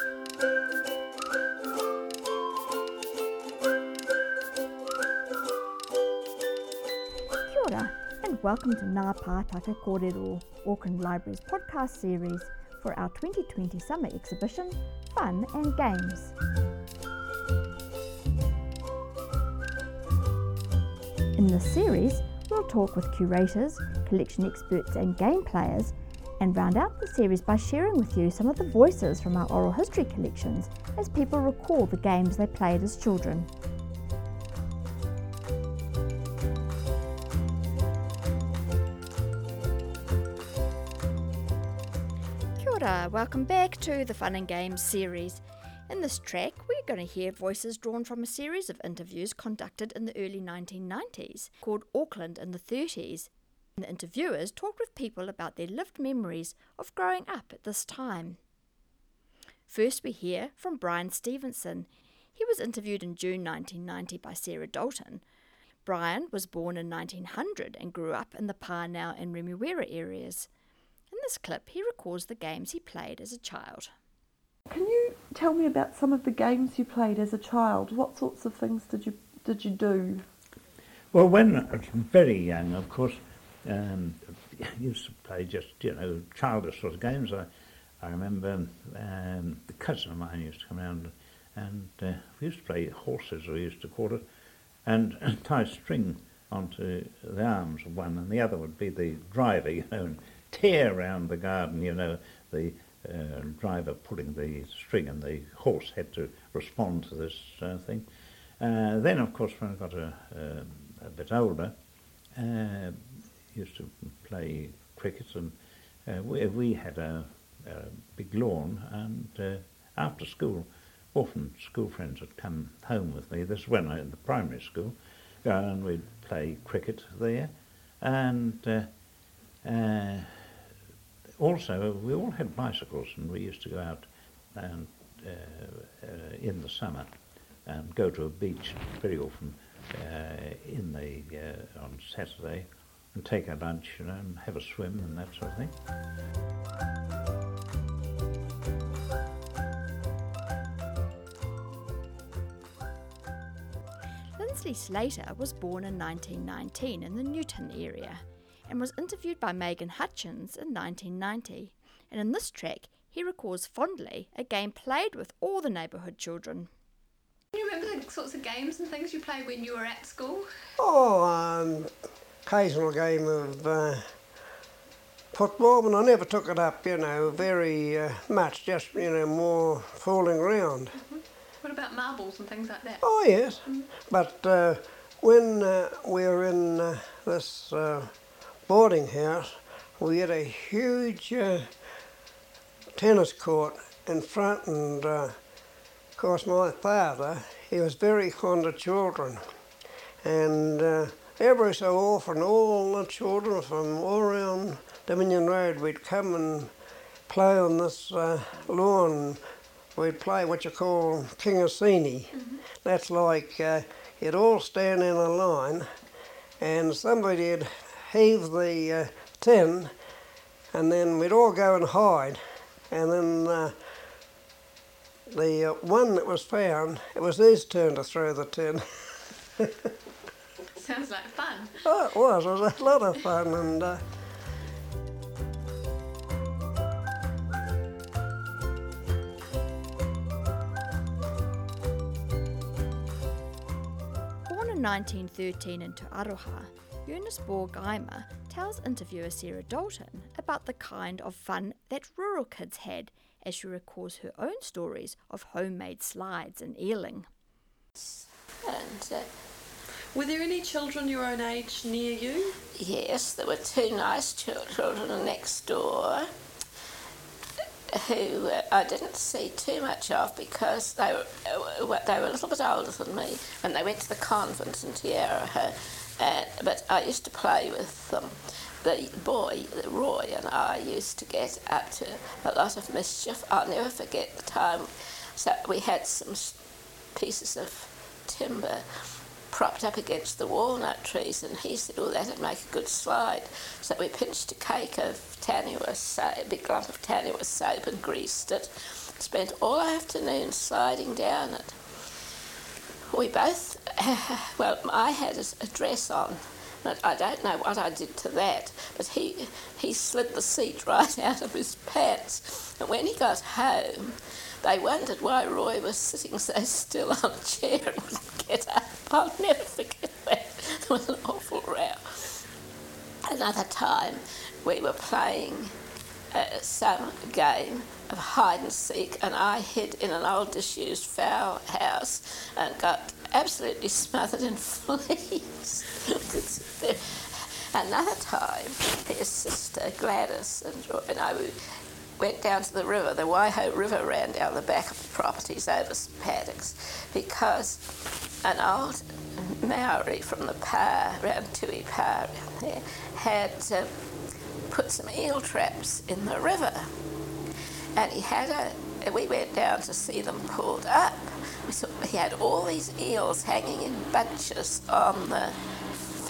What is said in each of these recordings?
Kia ora, and welcome to Ngā Pātaka Kōrero, Auckland Library's podcast series for our 2020 summer exhibition, Fun and Games. In this series, we'll talk with curators, collection experts, and game players, and round out the series by sharing with you some of the voices from our oral history collections as people recall the games they played as children. Kia ora, welcome back to the Fun and Games series. In this track, we're going to hear voices drawn from a series of interviews conducted in the early 1990s called Auckland in the 30s. And the interviewers talked with people about their lived memories of growing up at this time. First, we hear from Brian Stevenson. He was interviewed in June 1990 by Sarah Dalton. Brian was born in 1900 and grew up in the Parnell and Remuera areas. In this clip, he recalls the games he played as a child. Can you tell me about some of the games you played as a child? What sorts of things did you did you do? Well, when I was very young, of course, um, used to play just, you know, childish sort of games. I, I remember um, the cousin of mine used to come around and uh, we used to play horses, we used to call it, and, tie string onto the arms of one, and the other would be the driver, you know, and tear around the garden, you know, the uh, driver pulling the string, and the horse had to respond to this uh, thing. Uh, then, of course, when I got a, um a bit older, uh, used to play cricket, and uh, we, we had a, a big lawn, and uh, after school, often school friends would come home with me. This is when I was in the primary school, and we'd play cricket there, and uh, uh, also we all had bicycles, and we used to go out and uh, uh, in the summer and go to a beach very often uh, in the uh, on Saturday and take our lunch, you know, and have a swim and that sort of thing. Lindsley Slater was born in 1919 in the Newton area and was interviewed by Megan Hutchins in 1990. And in this track, he recalls fondly a game played with all the neighbourhood children. Can you remember the sorts of games and things you played when you were at school? Oh, um, occasional game of uh, football, and I never took it up, you know, very uh, much, just, you know, more fooling around. What about marbles and things like that? Oh, yes, but uh, when uh, we were in uh, this uh, boarding house, we had a huge uh, tennis court in front, and uh, of course, my father, he was very fond of children, and uh, every so often, all the children from all around Dominion Road, we'd come and play on this uh, lawn. We'd play what you call King of Sini. That's like uh, you'd all stand in a line, and somebody'd heave the uh, tin, and then we'd all go and hide, and then. Uh, the uh, one that was found, it was his turn to throw the tin. Sounds like fun. Oh, it was. It was a lot of fun, and uh, Born in 1913 in Te Aroha, Eunice Borgheimer tells interviewer Sarah Dalton about the kind of fun that rural kids had as she recalls her own stories of homemade slides in Ealing. And uh, Were there any children your own age near you? yes, there were two nice children next door who uh, I didn't see too much of because they were, uh, they were a little bit older than me and they went to the convent in Tierra. And, but I used to play with them. The boy, Roy, and I used to get up to a lot of mischief. I'll never forget the time. So we had some pieces of timber propped up against the walnut trees, and he said, "Oh, that'd make a good slide." So we pinched a cake of Tannuous, soap, a big lump of Tannuous soap, and greased it, spent all afternoon sliding down it. We both, well, I had a dress on. I don't know what I did to that, but he, he slid the seat right out of his pants. And when he got home, they wondered why Roy was sitting so still on a chair and wouldn't get up. I'll never forget that. It was an awful row. Another time, we were playing uh, some game of hide and seek, and I hid in an old disused fowl house and got absolutely smothered in fleas. Another time, his sister Gladys and, I went down to the river. The Waihou River ran down the back of the properties over paddocks because an old Maori from the Pa, around Tui Pa, around there, had uh, put some eel traps in the river. And he had a, we went down to see them pulled up. He had all these eels hanging in bunches on the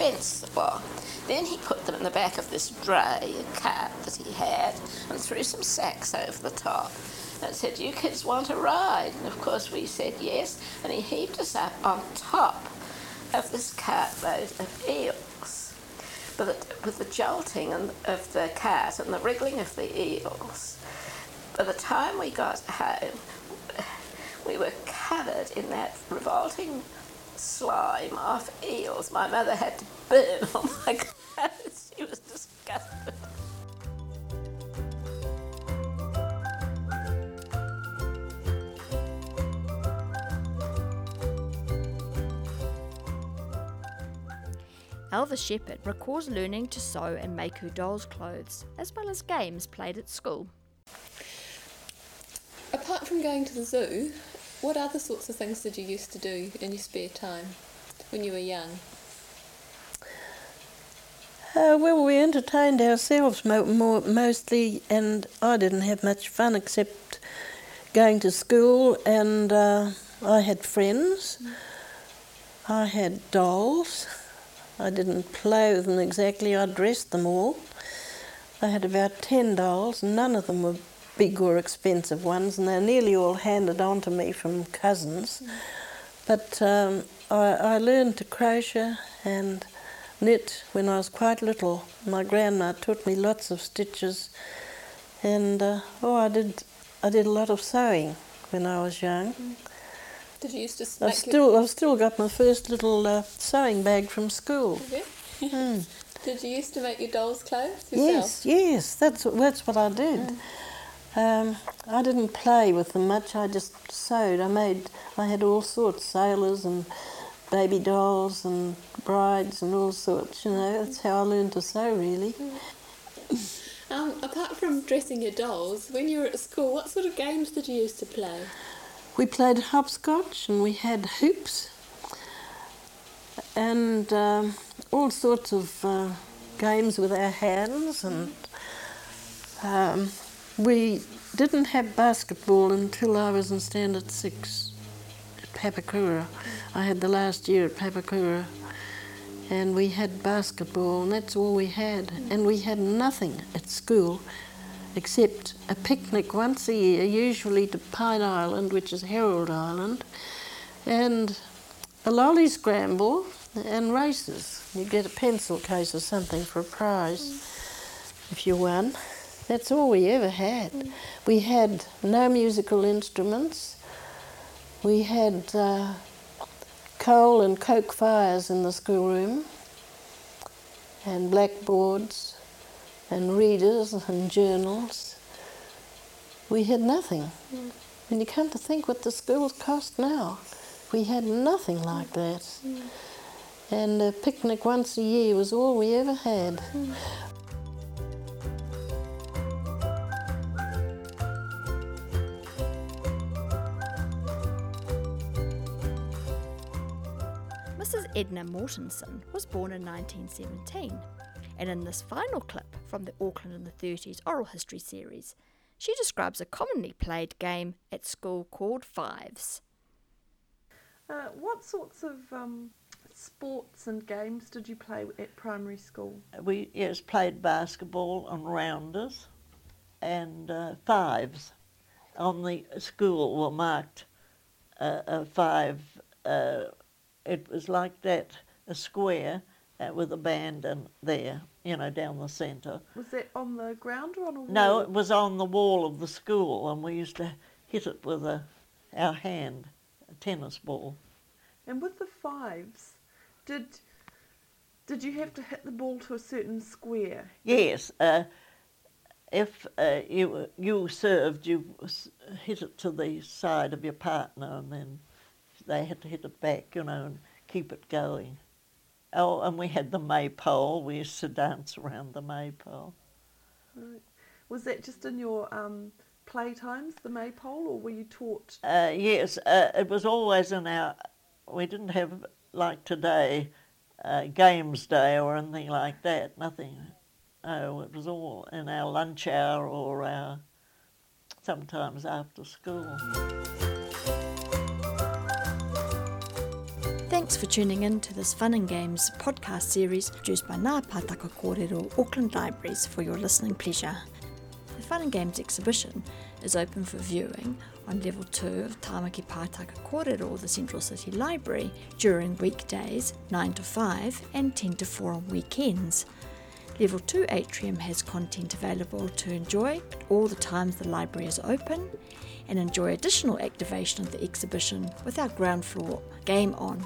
fence wall. Then he put them in the back of this dray, cart that he had, and threw some sacks over the top. And said, You kids want a ride? And of course we said yes, and he heaved us up on top of this cartload of eels. But with the jolting of the cart and the wriggling of the eels, by the time we got home, we were covered in that revolting slime off eels. My mother had to burn all oh my clothes. She was disgusted. Elvis Shepherd recalls learning to sew and make her doll's clothes, as well as games played at school. Apart from going to the zoo, what other sorts of things did you used to do in your spare time when you were young? Uh, well, we entertained ourselves mo- more, mostly, and I didn't have much fun except going to school, and uh, I had friends. Mm. I had dolls. I didn't play with them exactly, I dressed them all. I had about 10 dolls, none of them were big or expensive ones, and they're nearly all handed on to me from cousins. Mm. But um, I, I, learned to crochet and knit when I was quite little. My grandma taught me lots of stitches, and uh, oh, I did I did a lot of sewing when I was young. Mm. Did you used to? I've still I've still got my first little uh, sewing bag from school. mm. Did you used to make your dolls' clothes yourself? Yes, yes, that's that's what I did. Mm. Um, I didn't play with them much. I just sewed. I made. I had all sorts, sailors and baby dolls and brides and all sorts. You know, that's how I learned to sew. Really. Um, apart from dressing your dolls, when you were at school, what sort of games did you used to play? We played hopscotch and we had hoops and um, all sorts of uh, games with our hands and. Um, we didn't have basketball until I was in standard six at Papakura. I had the last year at Papakura. And we had basketball, and that's all we had. And we had nothing at school except a picnic once a year, usually to Pine Island, which is Herald Island, and a lolly scramble and races. You get a pencil case or something for a prize if you won. That's all we ever had. Mm. We had no musical instruments. We had uh, coal and coke fires in the schoolroom, and blackboards, and readers and journals. We had nothing. Mm. When you come to think what the schools cost now, we had nothing like that. Mm. And a picnic once a year was all we ever had. Mm. Edna Mortensen was born in 1917, and in this final clip from the Auckland in the 30s oral history series, she describes a commonly played game at school called Fives. Uh, what sorts of um, sports and games did you play at primary school? We yes played basketball and rounders and uh, fives. on the school were marked uh, a five. Uh, it was like that, a square uh, with a band in there, you know, down the centre. Was that on the ground or on a wall? No, it was on the wall of the school, and we used to hit it with a, our hand, a tennis ball. And with the fives, did did you have to hit the ball to a certain square? Yes, uh, if uh, you you served, you hit it to the side of your partner, and then they had to hit it back, you know, and keep it going. Oh, and we had the maypole. We used to dance around the maypole. Right. Was that just in your um, playtimes, the maypole, or were you taught? Uh, yes, uh, it was always in our. We didn't have like today, uh, games day or anything like that. Nothing. Oh, it was all in our lunch hour or our sometimes after school. Thanks for tuning in to this Fun and Games podcast series produced by Ngā Kōrero Auckland Libraries for your listening pleasure. The Fun and Games exhibition is open for viewing on level 2 of Tāmaki Pātaka Kōrero, the Central City Library, during weekdays 9 to 5 and 10 to 4 on weekends. Level 2 atrium has content available to enjoy at all the times the library is open and enjoy additional activation of the exhibition with our ground floor game on.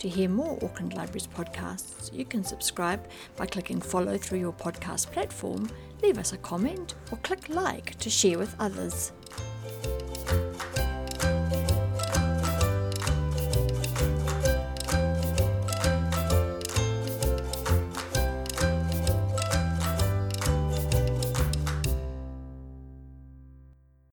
To hear more Auckland Libraries podcasts, you can subscribe by clicking follow through your podcast platform, leave us a comment, or click like to share with others.